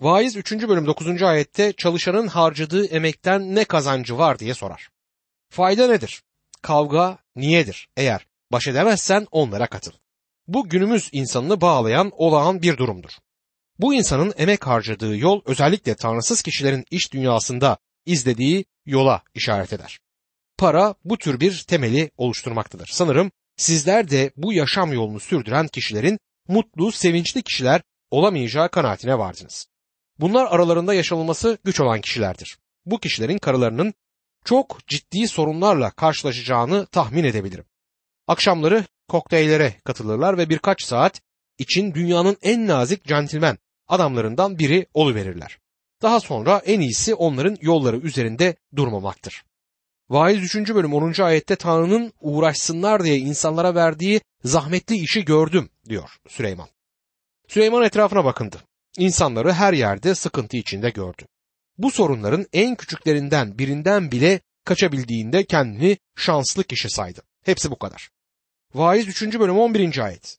Vaiz 3. bölüm 9. ayette çalışanın harcadığı emekten ne kazancı var diye sorar. Fayda nedir? Kavga niyedir? Eğer baş edemezsen onlara katıl. Bu günümüz insanını bağlayan olağan bir durumdur. Bu insanın emek harcadığı yol özellikle tanrısız kişilerin iş dünyasında izlediği yola işaret eder. Para bu tür bir temeli oluşturmaktadır. Sanırım sizler de bu yaşam yolunu sürdüren kişilerin mutlu, sevinçli kişiler olamayacağı kanaatine vardınız. Bunlar aralarında yaşanılması güç olan kişilerdir. Bu kişilerin karılarının çok ciddi sorunlarla karşılaşacağını tahmin edebilirim. Akşamları kokteyllere katılırlar ve birkaç saat için dünyanın en nazik centilmen adamlarından biri oluverirler. Daha sonra en iyisi onların yolları üzerinde durmamaktır. Vaiz 3. bölüm 10. ayette Tanrı'nın uğraşsınlar diye insanlara verdiği zahmetli işi gördüm diyor Süleyman. Süleyman etrafına bakındı. İnsanları her yerde sıkıntı içinde gördü. Bu sorunların en küçüklerinden birinden bile kaçabildiğinde kendini şanslı kişi saydı. Hepsi bu kadar. Vaiz 3. bölüm 11. ayet.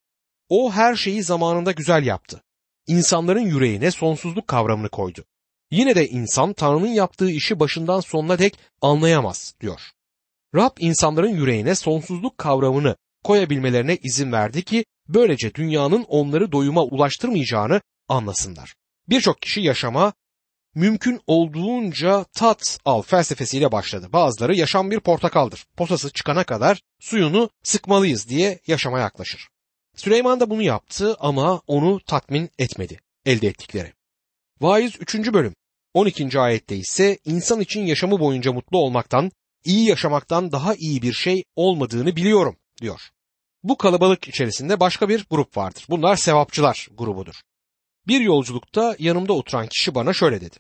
O her şeyi zamanında güzel yaptı. İnsanların yüreğine sonsuzluk kavramını koydu. Yine de insan Tanrı'nın yaptığı işi başından sonuna dek anlayamaz diyor. Rab insanların yüreğine sonsuzluk kavramını koyabilmelerine izin verdi ki böylece dünyanın onları doyuma ulaştırmayacağını anlasınlar. Birçok kişi yaşama mümkün olduğunca tat al felsefesiyle başladı. Bazıları yaşam bir portakaldır. Posası çıkana kadar suyunu sıkmalıyız diye yaşama yaklaşır. Süleyman da bunu yaptı ama onu tatmin etmedi elde ettikleri. Vaiz 3. bölüm 12. ayette ise insan için yaşamı boyunca mutlu olmaktan, iyi yaşamaktan daha iyi bir şey olmadığını biliyorum diyor. Bu kalabalık içerisinde başka bir grup vardır. Bunlar sevapçılar grubudur. Bir yolculukta yanımda oturan kişi bana şöyle dedi.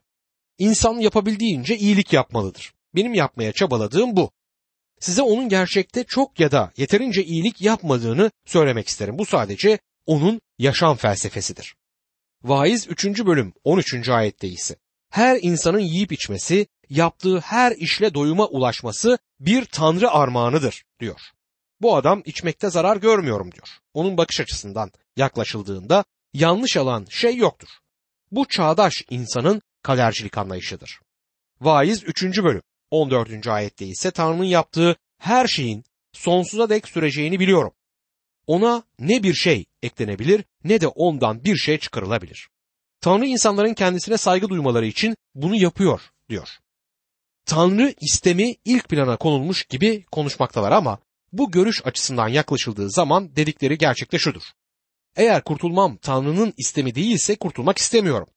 İnsan yapabildiğince iyilik yapmalıdır. Benim yapmaya çabaladığım bu. Size onun gerçekte çok ya da yeterince iyilik yapmadığını söylemek isterim. Bu sadece onun yaşam felsefesidir. Vaiz 3. bölüm 13. ayette ise her insanın yiyip içmesi, yaptığı her işle doyuma ulaşması bir tanrı armağanıdır diyor. Bu adam içmekte zarar görmüyorum diyor. Onun bakış açısından yaklaşıldığında yanlış alan şey yoktur. Bu çağdaş insanın kadercilik anlayışıdır. Vaiz 3. bölüm 14. ayette ise Tanrı'nın yaptığı her şeyin sonsuza dek süreceğini biliyorum. Ona ne bir şey eklenebilir ne de ondan bir şey çıkarılabilir. Tanrı insanların kendisine saygı duymaları için bunu yapıyor diyor. Tanrı istemi ilk plana konulmuş gibi konuşmaktalar ama bu görüş açısından yaklaşıldığı zaman dedikleri gerçekte şudur. Eğer kurtulmam Tanrı'nın istemi değilse kurtulmak istemiyorum.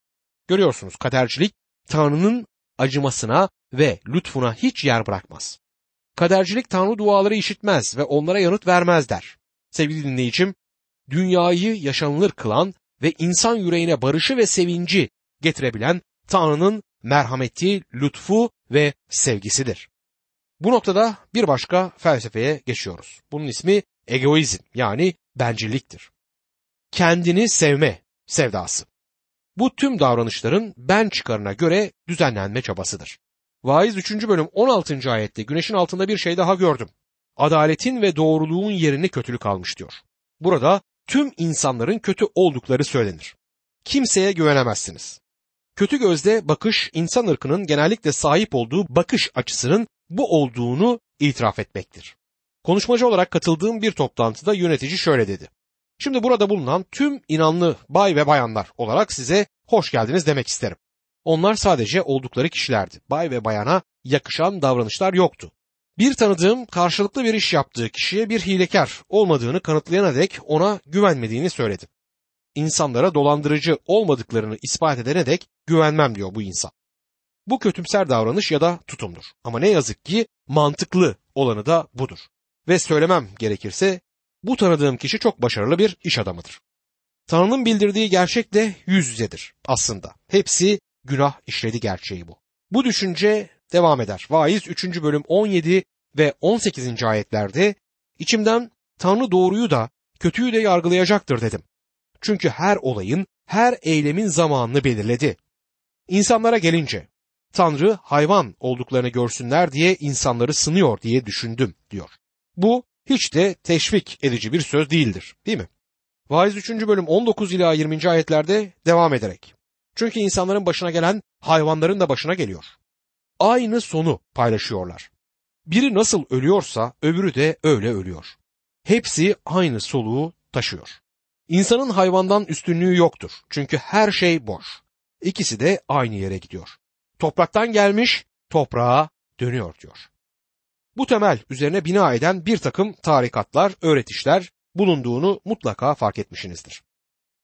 Görüyorsunuz kadercilik Tanrı'nın acımasına ve lütfuna hiç yer bırakmaz. Kadercilik Tanrı duaları işitmez ve onlara yanıt vermez der. Sevgili dinleyicim, dünyayı yaşanılır kılan ve insan yüreğine barışı ve sevinci getirebilen Tanrı'nın merhameti, lütfu ve sevgisidir. Bu noktada bir başka felsefeye geçiyoruz. Bunun ismi egoizm yani bencilliktir. Kendini sevme sevdası. Bu tüm davranışların ben çıkarına göre düzenlenme çabasıdır. Vaiz 3. bölüm 16. ayette güneşin altında bir şey daha gördüm. Adaletin ve doğruluğun yerini kötülük almış diyor. Burada tüm insanların kötü oldukları söylenir. Kimseye güvenemezsiniz. Kötü gözle bakış insan ırkının genellikle sahip olduğu bakış açısının bu olduğunu itiraf etmektir. Konuşmacı olarak katıldığım bir toplantıda yönetici şöyle dedi. Şimdi burada bulunan tüm inanlı bay ve bayanlar olarak size hoş geldiniz demek isterim. Onlar sadece oldukları kişilerdi. Bay ve bayana yakışan davranışlar yoktu. Bir tanıdığım karşılıklı bir iş yaptığı kişiye bir hilekar olmadığını kanıtlayana dek ona güvenmediğini söyledi. İnsanlara dolandırıcı olmadıklarını ispat edene dek güvenmem diyor bu insan. Bu kötümser davranış ya da tutumdur. Ama ne yazık ki mantıklı olanı da budur. Ve söylemem gerekirse bu tanıdığım kişi çok başarılı bir iş adamıdır. Tanrı'nın bildirdiği gerçek de yüz yüzedir aslında. Hepsi günah işledi gerçeği bu. Bu düşünce devam eder. Vaiz 3. bölüm 17 ve 18. ayetlerde içimden Tanrı doğruyu da kötüyü de yargılayacaktır dedim. Çünkü her olayın, her eylemin zamanını belirledi. İnsanlara gelince Tanrı hayvan olduklarını görsünler diye insanları sınıyor diye düşündüm diyor. Bu hiç de teşvik edici bir söz değildir değil mi? Vaiz 3. bölüm 19 ila 20. ayetlerde devam ederek. Çünkü insanların başına gelen hayvanların da başına geliyor. Aynı sonu paylaşıyorlar. Biri nasıl ölüyorsa öbürü de öyle ölüyor. Hepsi aynı soluğu taşıyor. İnsanın hayvandan üstünlüğü yoktur. Çünkü her şey boş. İkisi de aynı yere gidiyor. Topraktan gelmiş, toprağa dönüyor diyor. Bu temel üzerine bina eden bir takım tarikatlar, öğretişler bulunduğunu mutlaka fark etmişsinizdir.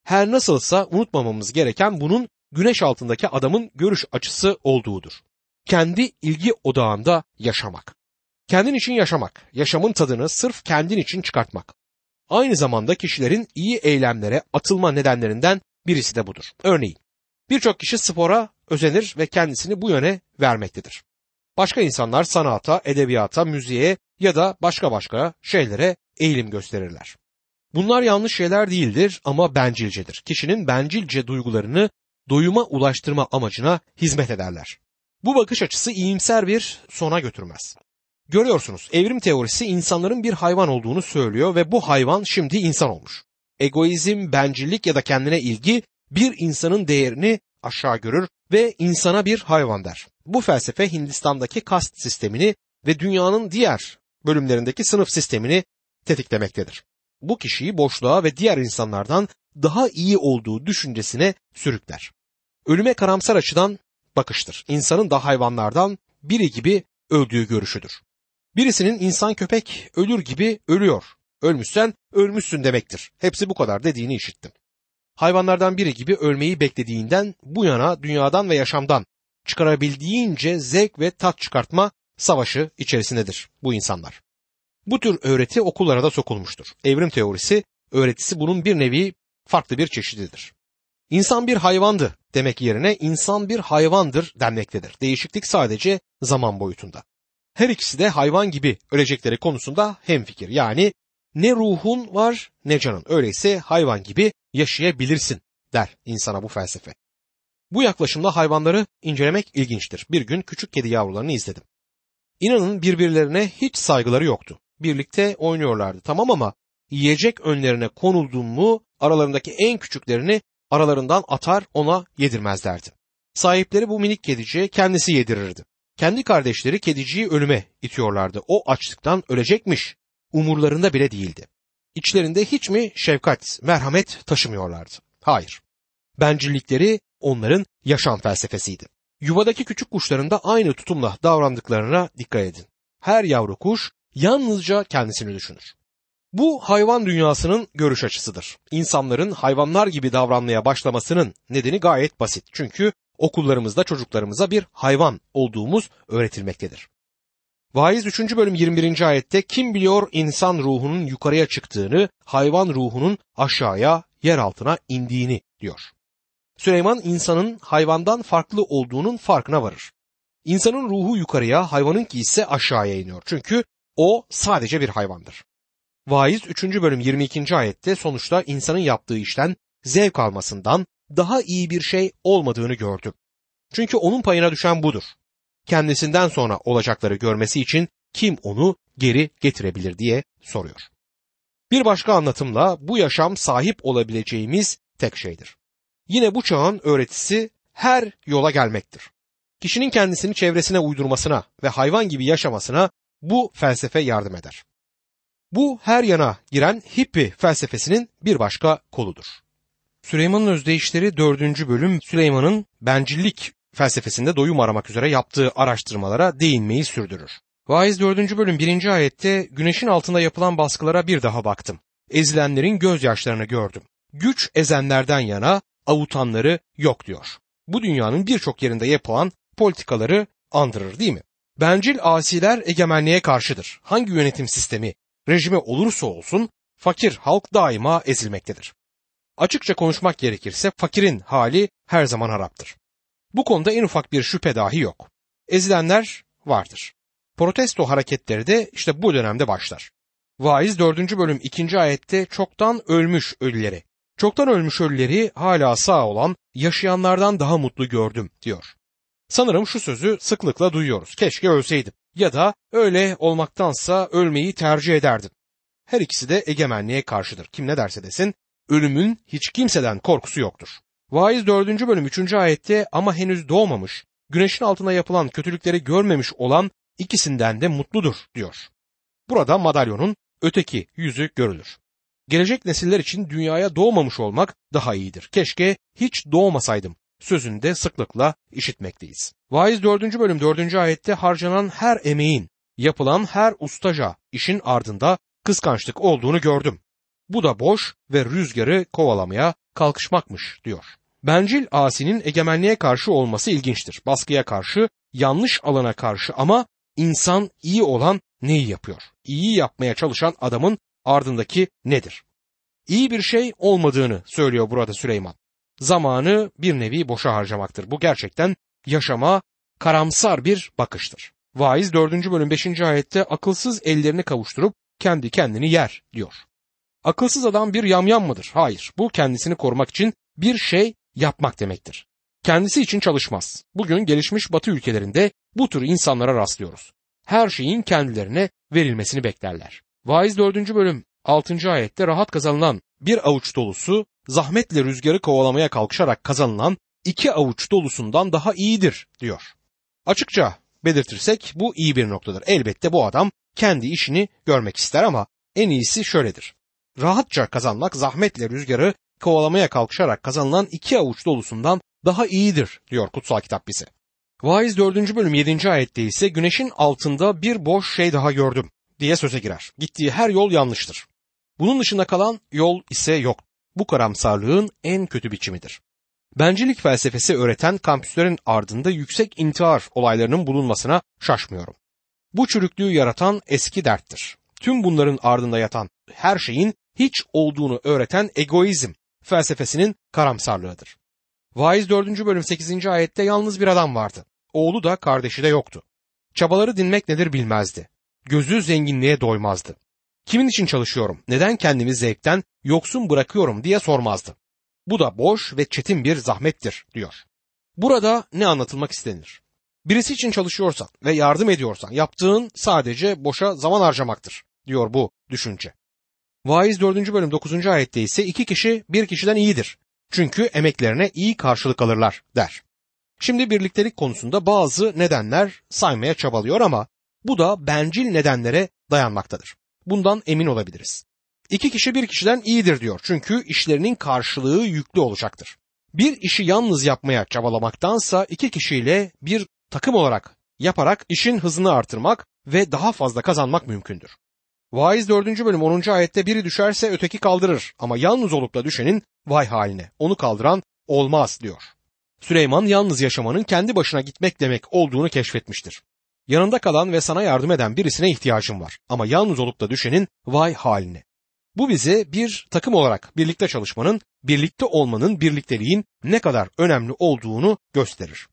Her nasılsa unutmamamız gereken bunun güneş altındaki adamın görüş açısı olduğudur. Kendi ilgi odağında yaşamak. Kendin için yaşamak, yaşamın tadını sırf kendin için çıkartmak. Aynı zamanda kişilerin iyi eylemlere atılma nedenlerinden birisi de budur. Örneğin birçok kişi spora özenir ve kendisini bu yöne vermektedir. Başka insanlar sanata, edebiyata, müziğe ya da başka başka şeylere eğilim gösterirler. Bunlar yanlış şeyler değildir ama bencilcedir. Kişinin bencilce duygularını doyuma ulaştırma amacına hizmet ederler. Bu bakış açısı iyimser bir sona götürmez. Görüyorsunuz evrim teorisi insanların bir hayvan olduğunu söylüyor ve bu hayvan şimdi insan olmuş. Egoizm, bencillik ya da kendine ilgi bir insanın değerini aşağı görür ve insana bir hayvan der. Bu felsefe Hindistan'daki kast sistemini ve dünyanın diğer bölümlerindeki sınıf sistemini tetiklemektedir. Bu kişiyi boşluğa ve diğer insanlardan daha iyi olduğu düşüncesine sürükler. Ölüme karamsar açıdan bakıştır. İnsanın da hayvanlardan biri gibi öldüğü görüşüdür. Birisinin insan köpek ölür gibi ölüyor. Ölmüşsen ölmüşsün demektir. Hepsi bu kadar dediğini işittim. Hayvanlardan biri gibi ölmeyi beklediğinden bu yana dünyadan ve yaşamdan çıkarabildiğince zevk ve tat çıkartma savaşı içerisindedir bu insanlar. Bu tür öğreti okullara da sokulmuştur. Evrim teorisi öğretisi bunun bir nevi farklı bir çeşididir. İnsan bir hayvandı demek yerine insan bir hayvandır denmektedir. Değişiklik sadece zaman boyutunda. Her ikisi de hayvan gibi ölecekleri konusunda hemfikir. Yani ne ruhun var ne canın. Öyleyse hayvan gibi yaşayabilirsin der insana bu felsefe. Bu yaklaşımda hayvanları incelemek ilginçtir. Bir gün küçük kedi yavrularını izledim. İnanın birbirlerine hiç saygıları yoktu. Birlikte oynuyorlardı tamam ama yiyecek önlerine konulduğun mu aralarındaki en küçüklerini aralarından atar ona yedirmezlerdi. Sahipleri bu minik kediciye kendisi yedirirdi. Kendi kardeşleri kediciyi ölüme itiyorlardı. O açlıktan ölecekmiş. Umurlarında bile değildi. İçlerinde hiç mi şefkat, merhamet taşımıyorlardı? Hayır. Bencillikleri onların yaşam felsefesiydi. Yuvadaki küçük kuşların da aynı tutumla davrandıklarına dikkat edin. Her yavru kuş yalnızca kendisini düşünür. Bu hayvan dünyasının görüş açısıdır. İnsanların hayvanlar gibi davranmaya başlamasının nedeni gayet basit. Çünkü okullarımızda çocuklarımıza bir hayvan olduğumuz öğretilmektedir. Vaiz 3. bölüm 21. ayette kim biliyor insan ruhunun yukarıya çıktığını, hayvan ruhunun aşağıya, yer altına indiğini diyor. Süleyman insanın hayvandan farklı olduğunun farkına varır. İnsanın ruhu yukarıya, hayvanınki ise aşağıya iniyor. Çünkü o sadece bir hayvandır. Vaiz 3. bölüm 22. ayette sonuçta insanın yaptığı işten zevk almasından daha iyi bir şey olmadığını gördüm. Çünkü onun payına düşen budur. Kendisinden sonra olacakları görmesi için kim onu geri getirebilir diye soruyor. Bir başka anlatımla bu yaşam sahip olabileceğimiz tek şeydir. Yine bu çağın öğretisi her yola gelmektir. Kişinin kendisini çevresine uydurmasına ve hayvan gibi yaşamasına bu felsefe yardım eder. Bu her yana giren hippi felsefesinin bir başka koludur. Süleyman'ın özdeyişleri 4. bölüm Süleyman'ın bencillik felsefesinde doyum aramak üzere yaptığı araştırmalara değinmeyi sürdürür. Vaiz 4. bölüm 1. ayette güneşin altında yapılan baskılara bir daha baktım. Ezilenlerin gözyaşlarını gördüm. Güç ezenlerden yana, avutanları yok diyor. Bu dünyanın birçok yerinde yapılan politikaları andırır değil mi? Bencil asiler egemenliğe karşıdır. Hangi yönetim sistemi, rejimi olursa olsun fakir halk daima ezilmektedir. Açıkça konuşmak gerekirse fakirin hali her zaman haraptır. Bu konuda en ufak bir şüphe dahi yok. Ezilenler vardır. Protesto hareketleri de işte bu dönemde başlar. Vaiz 4. bölüm 2. ayette çoktan ölmüş ölüleri, çoktan ölmüş ölüleri hala sağ olan yaşayanlardan daha mutlu gördüm diyor. Sanırım şu sözü sıklıkla duyuyoruz. Keşke ölseydim. Ya da öyle olmaktansa ölmeyi tercih ederdim. Her ikisi de egemenliğe karşıdır. Kim ne derse desin ölümün hiç kimseden korkusu yoktur. Vaiz 4. bölüm 3. ayette ama henüz doğmamış, güneşin altına yapılan kötülükleri görmemiş olan ikisinden de mutludur diyor. Burada madalyonun öteki yüzü görülür. Gelecek nesiller için dünyaya doğmamış olmak daha iyidir. Keşke hiç doğmasaydım sözünde sıklıkla işitmekteyiz. Vaiz 4. bölüm 4. ayette harcanan her emeğin, yapılan her ustaca işin ardında kıskançlık olduğunu gördüm. Bu da boş ve rüzgarı kovalamaya kalkışmakmış diyor. Bencil asinin egemenliğe karşı olması ilginçtir. Baskıya karşı, yanlış alana karşı ama insan iyi olan neyi yapıyor? İyi yapmaya çalışan adamın ardındaki nedir? İyi bir şey olmadığını söylüyor burada Süleyman. Zamanı bir nevi boşa harcamaktır. Bu gerçekten yaşama karamsar bir bakıştır. Vaiz 4. bölüm 5. ayette akılsız ellerini kavuşturup kendi kendini yer diyor. Akılsız adam bir yamyam mıdır? Hayır. Bu kendisini korumak için bir şey yapmak demektir. Kendisi için çalışmaz. Bugün gelişmiş batı ülkelerinde bu tür insanlara rastlıyoruz. Her şeyin kendilerine verilmesini beklerler. Vaiz 4. bölüm 6. ayette rahat kazanılan bir avuç dolusu zahmetle rüzgarı kovalamaya kalkışarak kazanılan iki avuç dolusundan daha iyidir diyor. Açıkça belirtirsek bu iyi bir noktadır. Elbette bu adam kendi işini görmek ister ama en iyisi şöyledir. Rahatça kazanmak zahmetle rüzgarı kovalamaya kalkışarak kazanılan iki avuç dolusundan daha iyidir diyor kutsal kitap bize. Vaiz 4. bölüm 7. ayette ise güneşin altında bir boş şey daha gördüm diye söze girer. Gittiği her yol yanlıştır. Bunun dışında kalan yol ise yok. Bu karamsarlığın en kötü biçimidir. Bencilik felsefesi öğreten kampüslerin ardında yüksek intihar olaylarının bulunmasına şaşmıyorum. Bu çürüklüğü yaratan eski derttir. Tüm bunların ardında yatan her şeyin hiç olduğunu öğreten egoizm felsefesinin karamsarlığıdır. Vaiz 4. bölüm 8. ayette yalnız bir adam vardı. Oğlu da kardeşi de yoktu. Çabaları dinmek nedir bilmezdi. Gözü zenginliğe doymazdı. Kimin için çalışıyorum, neden kendimi zevkten yoksun bırakıyorum diye sormazdı. Bu da boş ve çetin bir zahmettir diyor. Burada ne anlatılmak istenir? Birisi için çalışıyorsan ve yardım ediyorsan yaptığın sadece boşa zaman harcamaktır diyor bu düşünce. Vaiz 4. bölüm 9. ayette ise iki kişi bir kişiden iyidir. Çünkü emeklerine iyi karşılık alırlar der. Şimdi birliktelik konusunda bazı nedenler saymaya çabalıyor ama bu da bencil nedenlere dayanmaktadır. Bundan emin olabiliriz. İki kişi bir kişiden iyidir diyor çünkü işlerinin karşılığı yüklü olacaktır. Bir işi yalnız yapmaya çabalamaktansa iki kişiyle bir takım olarak yaparak işin hızını artırmak ve daha fazla kazanmak mümkündür. Vaiz 4. bölüm 10. ayette biri düşerse öteki kaldırır ama yalnız olup da düşenin vay haline onu kaldıran olmaz diyor. Süleyman yalnız yaşamanın kendi başına gitmek demek olduğunu keşfetmiştir. Yanında kalan ve sana yardım eden birisine ihtiyacın var ama yalnız olup da düşenin vay haline. Bu bize bir takım olarak birlikte çalışmanın, birlikte olmanın, birlikteliğin ne kadar önemli olduğunu gösterir.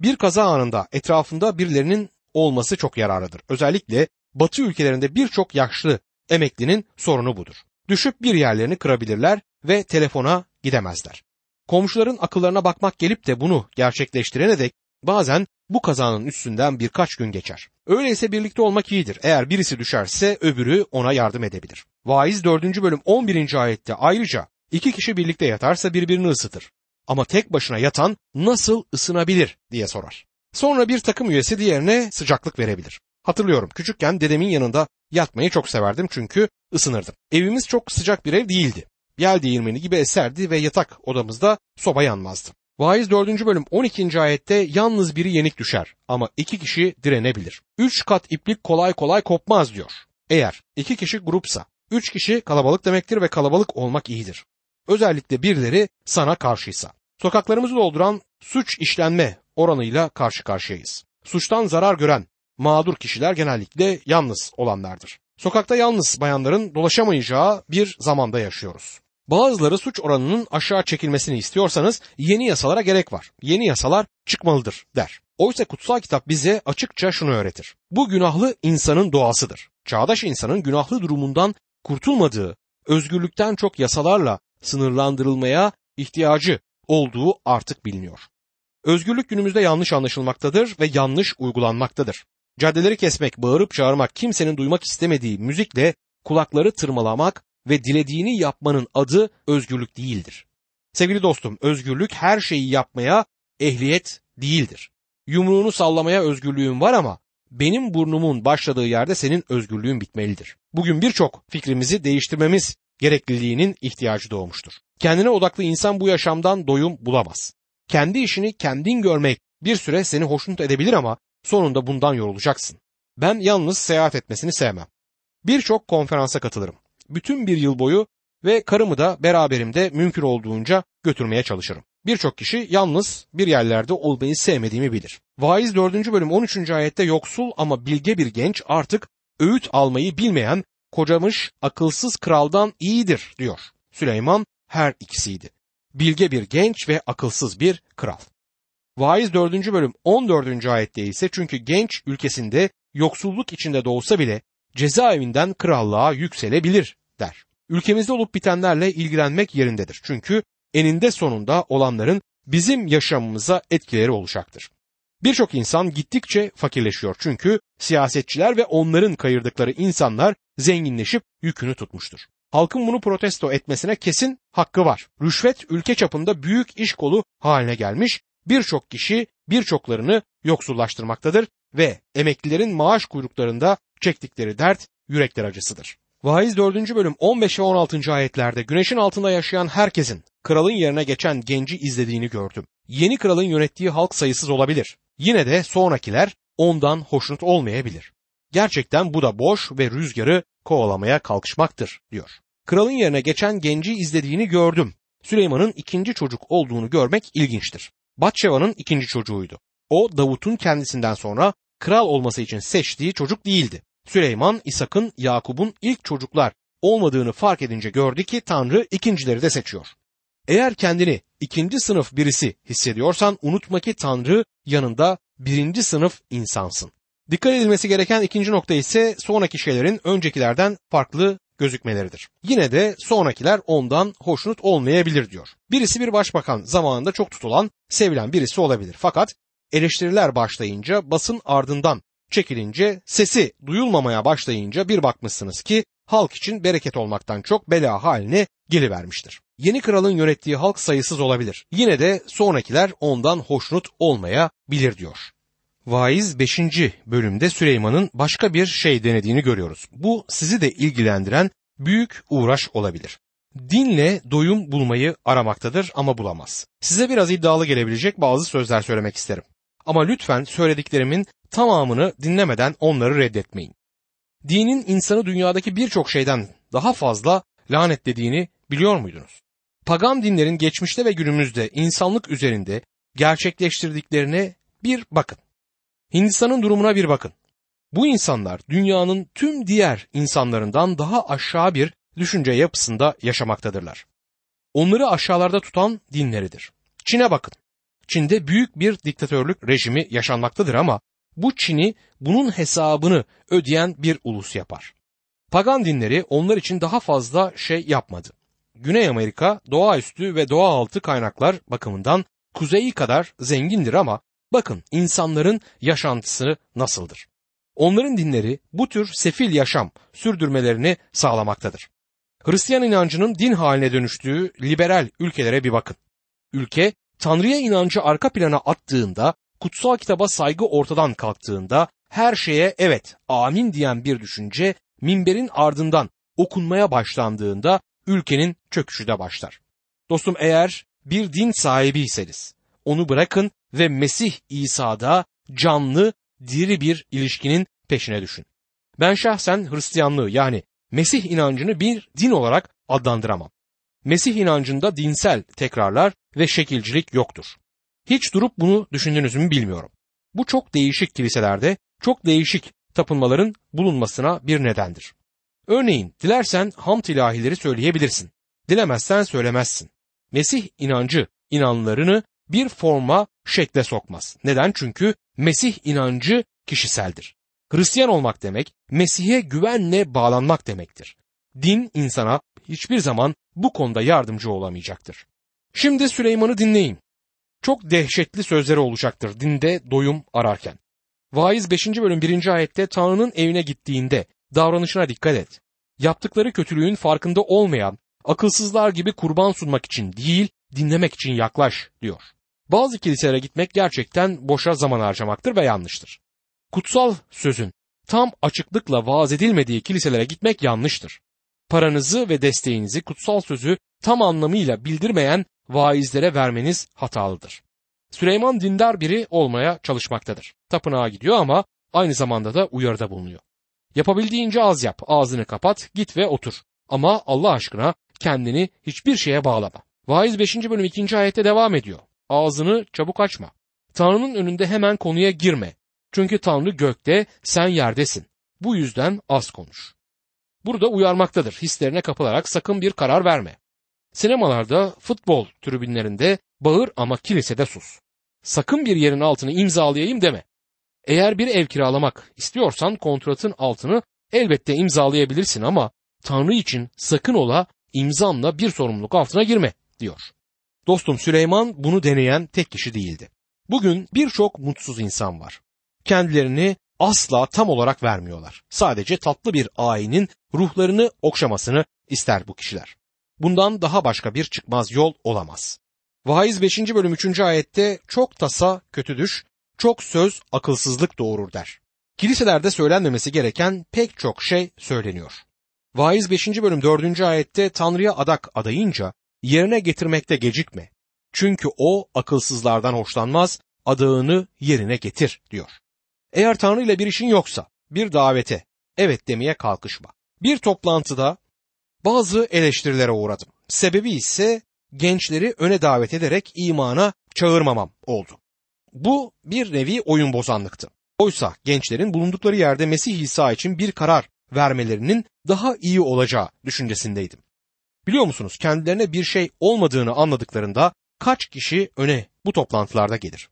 Bir kaza anında etrafında birilerinin olması çok yararlıdır. Özellikle Batı ülkelerinde birçok yaşlı emeklinin sorunu budur. Düşüp bir yerlerini kırabilirler ve telefona gidemezler. Komşuların akıllarına bakmak gelip de bunu gerçekleştirene dek bazen bu kazanın üstünden birkaç gün geçer. Öyleyse birlikte olmak iyidir. Eğer birisi düşerse öbürü ona yardım edebilir. Vaiz 4. bölüm 11. ayette ayrıca iki kişi birlikte yatarsa birbirini ısıtır. Ama tek başına yatan nasıl ısınabilir diye sorar. Sonra bir takım üyesi diğerine sıcaklık verebilir. Hatırlıyorum küçükken dedemin yanında yatmayı çok severdim çünkü ısınırdım. Evimiz çok sıcak bir ev değildi. Yel değirmeni gibi eserdi ve yatak odamızda soba yanmazdı. Vaiz 4. bölüm 12. ayette yalnız biri yenik düşer ama iki kişi direnebilir. Üç kat iplik kolay kolay kopmaz diyor. Eğer iki kişi grupsa, üç kişi kalabalık demektir ve kalabalık olmak iyidir. Özellikle birileri sana karşıysa. Sokaklarımızı dolduran suç işlenme oranıyla karşı karşıyayız. Suçtan zarar gören mağdur kişiler genellikle yalnız olanlardır. Sokakta yalnız bayanların dolaşamayacağı bir zamanda yaşıyoruz. Bazıları suç oranının aşağı çekilmesini istiyorsanız yeni yasalara gerek var. Yeni yasalar çıkmalıdır der. Oysa kutsal kitap bize açıkça şunu öğretir. Bu günahlı insanın doğasıdır. Çağdaş insanın günahlı durumundan kurtulmadığı, özgürlükten çok yasalarla sınırlandırılmaya ihtiyacı olduğu artık biliniyor. Özgürlük günümüzde yanlış anlaşılmaktadır ve yanlış uygulanmaktadır. Caddeleri kesmek, bağırıp çağırmak, kimsenin duymak istemediği müzikle kulakları tırmalamak ve dilediğini yapmanın adı özgürlük değildir. Sevgili dostum, özgürlük her şeyi yapmaya ehliyet değildir. Yumruğunu sallamaya özgürlüğün var ama benim burnumun başladığı yerde senin özgürlüğün bitmelidir. Bugün birçok fikrimizi değiştirmemiz gerekliliğinin ihtiyacı doğmuştur. Kendine odaklı insan bu yaşamdan doyum bulamaz. Kendi işini kendin görmek bir süre seni hoşnut edebilir ama sonunda bundan yorulacaksın. Ben yalnız seyahat etmesini sevmem. Birçok konferansa katılırım. Bütün bir yıl boyu ve karımı da beraberimde mümkün olduğunca götürmeye çalışırım. Birçok kişi yalnız bir yerlerde olmayı sevmediğimi bilir. Vaiz 4. bölüm 13. ayette yoksul ama bilge bir genç artık öğüt almayı bilmeyen kocamış akılsız kraldan iyidir diyor. Süleyman her ikisiydi. Bilge bir genç ve akılsız bir kral. Vaiz 4. bölüm 14. ayette ise çünkü genç ülkesinde yoksulluk içinde doğsa bile cezaevinden krallığa yükselebilir der. Ülkemizde olup bitenlerle ilgilenmek yerindedir. Çünkü eninde sonunda olanların bizim yaşamımıza etkileri olacaktır. Birçok insan gittikçe fakirleşiyor çünkü siyasetçiler ve onların kayırdıkları insanlar zenginleşip yükünü tutmuştur. Halkın bunu protesto etmesine kesin hakkı var. Rüşvet ülke çapında büyük iş kolu haline gelmiş, birçok kişi birçoklarını yoksullaştırmaktadır ve emeklilerin maaş kuyruklarında çektikleri dert yürekler acısıdır. Vaiz 4. bölüm 15 ve 16. ayetlerde güneşin altında yaşayan herkesin kralın yerine geçen genci izlediğini gördüm. Yeni kralın yönettiği halk sayısız olabilir. Yine de sonrakiler ondan hoşnut olmayabilir. Gerçekten bu da boş ve rüzgarı kovalamaya kalkışmaktır diyor. Kralın yerine geçen genci izlediğini gördüm. Süleyman'ın ikinci çocuk olduğunu görmek ilginçtir. Batşeva'nın ikinci çocuğuydu. O Davut'un kendisinden sonra kral olması için seçtiği çocuk değildi. Süleyman, İshak'ın, Yakup'un ilk çocuklar olmadığını fark edince gördü ki Tanrı ikincileri de seçiyor. Eğer kendini ikinci sınıf birisi hissediyorsan unutma ki Tanrı yanında birinci sınıf insansın. Dikkat edilmesi gereken ikinci nokta ise sonraki şeylerin öncekilerden farklı gözükmeleridir. Yine de sonrakiler ondan hoşnut olmayabilir diyor. Birisi bir başbakan zamanında çok tutulan, sevilen birisi olabilir. Fakat eleştiriler başlayınca basın ardından çekilince sesi duyulmamaya başlayınca bir bakmışsınız ki halk için bereket olmaktan çok bela haline gelivermiştir. Yeni kralın yönettiği halk sayısız olabilir. Yine de sonrakiler ondan hoşnut olmayabilir diyor. Vaiz 5. bölümde Süleyman'ın başka bir şey denediğini görüyoruz. Bu sizi de ilgilendiren büyük uğraş olabilir. Dinle doyum bulmayı aramaktadır ama bulamaz. Size biraz iddialı gelebilecek bazı sözler söylemek isterim. Ama lütfen söylediklerimin tamamını dinlemeden onları reddetmeyin. Dinin insanı dünyadaki birçok şeyden daha fazla lanetlediğini biliyor muydunuz? Pagan dinlerin geçmişte ve günümüzde insanlık üzerinde gerçekleştirdiklerine bir bakın. Hindistan'ın durumuna bir bakın. Bu insanlar dünyanın tüm diğer insanlarından daha aşağı bir düşünce yapısında yaşamaktadırlar. Onları aşağılarda tutan dinleridir. Çin'e bakın. Çin'de büyük bir diktatörlük rejimi yaşanmaktadır ama bu Çin'i bunun hesabını ödeyen bir ulus yapar. Pagan dinleri onlar için daha fazla şey yapmadı. Güney Amerika doğaüstü ve doğaaltı kaynaklar bakımından kuzeyi kadar zengindir ama bakın insanların yaşantısı nasıldır. Onların dinleri bu tür sefil yaşam sürdürmelerini sağlamaktadır. Hristiyan inancının din haline dönüştüğü liberal ülkelere bir bakın. Ülke Tanrı'ya inancı arka plana attığında, kutsal kitaba saygı ortadan kalktığında, her şeye evet, amin diyen bir düşünce minberin ardından okunmaya başlandığında ülkenin çöküşü de başlar. Dostum eğer bir din sahibiyseniz onu bırakın ve Mesih İsa'da canlı, diri bir ilişkinin peşine düşün. Ben şahsen Hristiyanlığı yani Mesih inancını bir din olarak adlandıramam. Mesih inancında dinsel tekrarlar ve şekilcilik yoktur. Hiç durup bunu düşündünüz mü bilmiyorum. Bu çok değişik kiliselerde çok değişik tapınmaların bulunmasına bir nedendir. Örneğin dilersen hamd ilahileri söyleyebilirsin. Dilemezsen söylemezsin. Mesih inancı inanlarını bir forma şekle sokmaz. Neden? Çünkü Mesih inancı kişiseldir. Hristiyan olmak demek Mesih'e güvenle bağlanmak demektir. Din insana hiçbir zaman bu konuda yardımcı olamayacaktır. Şimdi Süleyman'ı dinleyin. Çok dehşetli sözleri olacaktır dinde doyum ararken. Vaiz 5. bölüm 1. ayette Tanrı'nın evine gittiğinde davranışına dikkat et. Yaptıkları kötülüğün farkında olmayan, akılsızlar gibi kurban sunmak için değil, dinlemek için yaklaş diyor. Bazı kiliselere gitmek gerçekten boşa zaman harcamaktır ve yanlıştır. Kutsal sözün tam açıklıkla vaaz edilmediği kiliselere gitmek yanlıştır. Paranızı ve desteğinizi kutsal sözü tam anlamıyla bildirmeyen vaizlere vermeniz hatalıdır. Süleyman dindar biri olmaya çalışmaktadır. Tapınağa gidiyor ama aynı zamanda da uyarıda bulunuyor. Yapabildiğince az yap, ağzını kapat, git ve otur. Ama Allah aşkına kendini hiçbir şeye bağlama. Vaiz 5. bölüm 2. ayette devam ediyor. Ağzını çabuk açma. Tanrı'nın önünde hemen konuya girme. Çünkü Tanrı gökte, sen yerdesin. Bu yüzden az konuş. Burada uyarmaktadır. Hislerine kapılarak sakın bir karar verme. Sinemalarda, futbol tribünlerinde bağır ama kilisede sus. Sakın bir yerin altını imzalayayım deme. Eğer bir ev kiralamak istiyorsan kontratın altını elbette imzalayabilirsin ama Tanrı için sakın ola imzanla bir sorumluluk altına girme diyor. Dostum Süleyman bunu deneyen tek kişi değildi. Bugün birçok mutsuz insan var. Kendilerini asla tam olarak vermiyorlar. Sadece tatlı bir ayinin ruhlarını okşamasını ister bu kişiler. Bundan daha başka bir çıkmaz yol olamaz. Vaiz 5. bölüm 3. ayette çok tasa kötü düş, çok söz akılsızlık doğurur der. Kiliselerde söylenmemesi gereken pek çok şey söyleniyor. Vaiz 5. bölüm 4. ayette Tanrı'ya adak adayınca yerine getirmekte gecikme. Çünkü o akılsızlardan hoşlanmaz, adağını yerine getir diyor. Eğer Tanrı ile bir işin yoksa bir davete evet demeye kalkışma. Bir toplantıda bazı eleştirilere uğradım. Sebebi ise gençleri öne davet ederek imana çağırmamam oldu. Bu bir nevi oyun bozanlıktı. Oysa gençlerin bulundukları yerde Mesih İsa için bir karar vermelerinin daha iyi olacağı düşüncesindeydim. Biliyor musunuz kendilerine bir şey olmadığını anladıklarında kaç kişi öne bu toplantılarda gelir?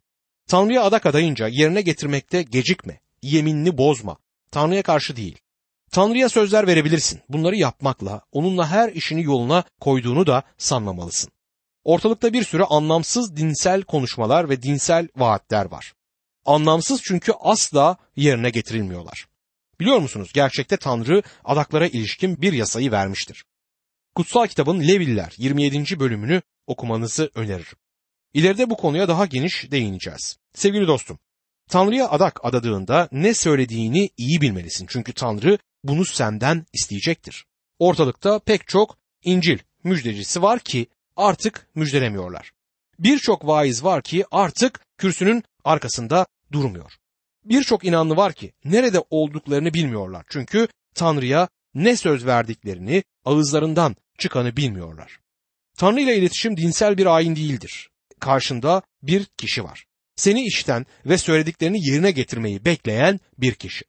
Tanrı'ya adak adayınca yerine getirmekte gecikme, yeminini bozma. Tanrı'ya karşı değil. Tanrı'ya sözler verebilirsin. Bunları yapmakla, onunla her işini yoluna koyduğunu da sanmamalısın. Ortalıkta bir sürü anlamsız dinsel konuşmalar ve dinsel vaatler var. Anlamsız çünkü asla yerine getirilmiyorlar. Biliyor musunuz gerçekte Tanrı adaklara ilişkin bir yasayı vermiştir. Kutsal kitabın Leviller 27. bölümünü okumanızı öneririm. İleride bu konuya daha geniş değineceğiz. Sevgili dostum, Tanrı'ya adak adadığında ne söylediğini iyi bilmelisin. Çünkü Tanrı bunu senden isteyecektir. Ortalıkta pek çok İncil müjdecisi var ki artık müjdelemiyorlar. Birçok vaiz var ki artık kürsünün arkasında durmuyor. Birçok inanlı var ki nerede olduklarını bilmiyorlar. Çünkü Tanrı'ya ne söz verdiklerini ağızlarından çıkanı bilmiyorlar. Tanrı ile iletişim dinsel bir ayin değildir. Karşında bir kişi var. Seni işten ve söylediklerini yerine getirmeyi bekleyen bir kişi.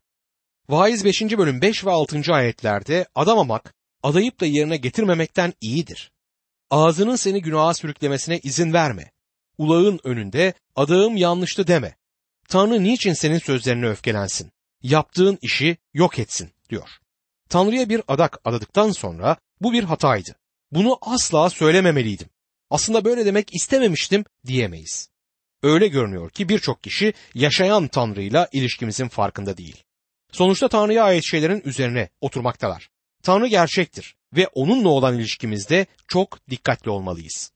Vaiz 5. bölüm 5 ve 6. ayetlerde adamamak, adayıp da yerine getirmemekten iyidir. Ağzının seni günaha sürüklemesine izin verme. Ulağın önünde adağım yanlıştı deme. Tanrı niçin senin sözlerine öfkelensin? Yaptığın işi yok etsin diyor. Tanrı'ya bir adak adadıktan sonra bu bir hataydı. Bunu asla söylememeliydim. Aslında böyle demek istememiştim diyemeyiz. Öyle görünüyor ki birçok kişi yaşayan Tanrı'yla ilişkimizin farkında değil. Sonuçta Tanrı'ya ait şeylerin üzerine oturmaktalar. Tanrı gerçektir ve onunla olan ilişkimizde çok dikkatli olmalıyız.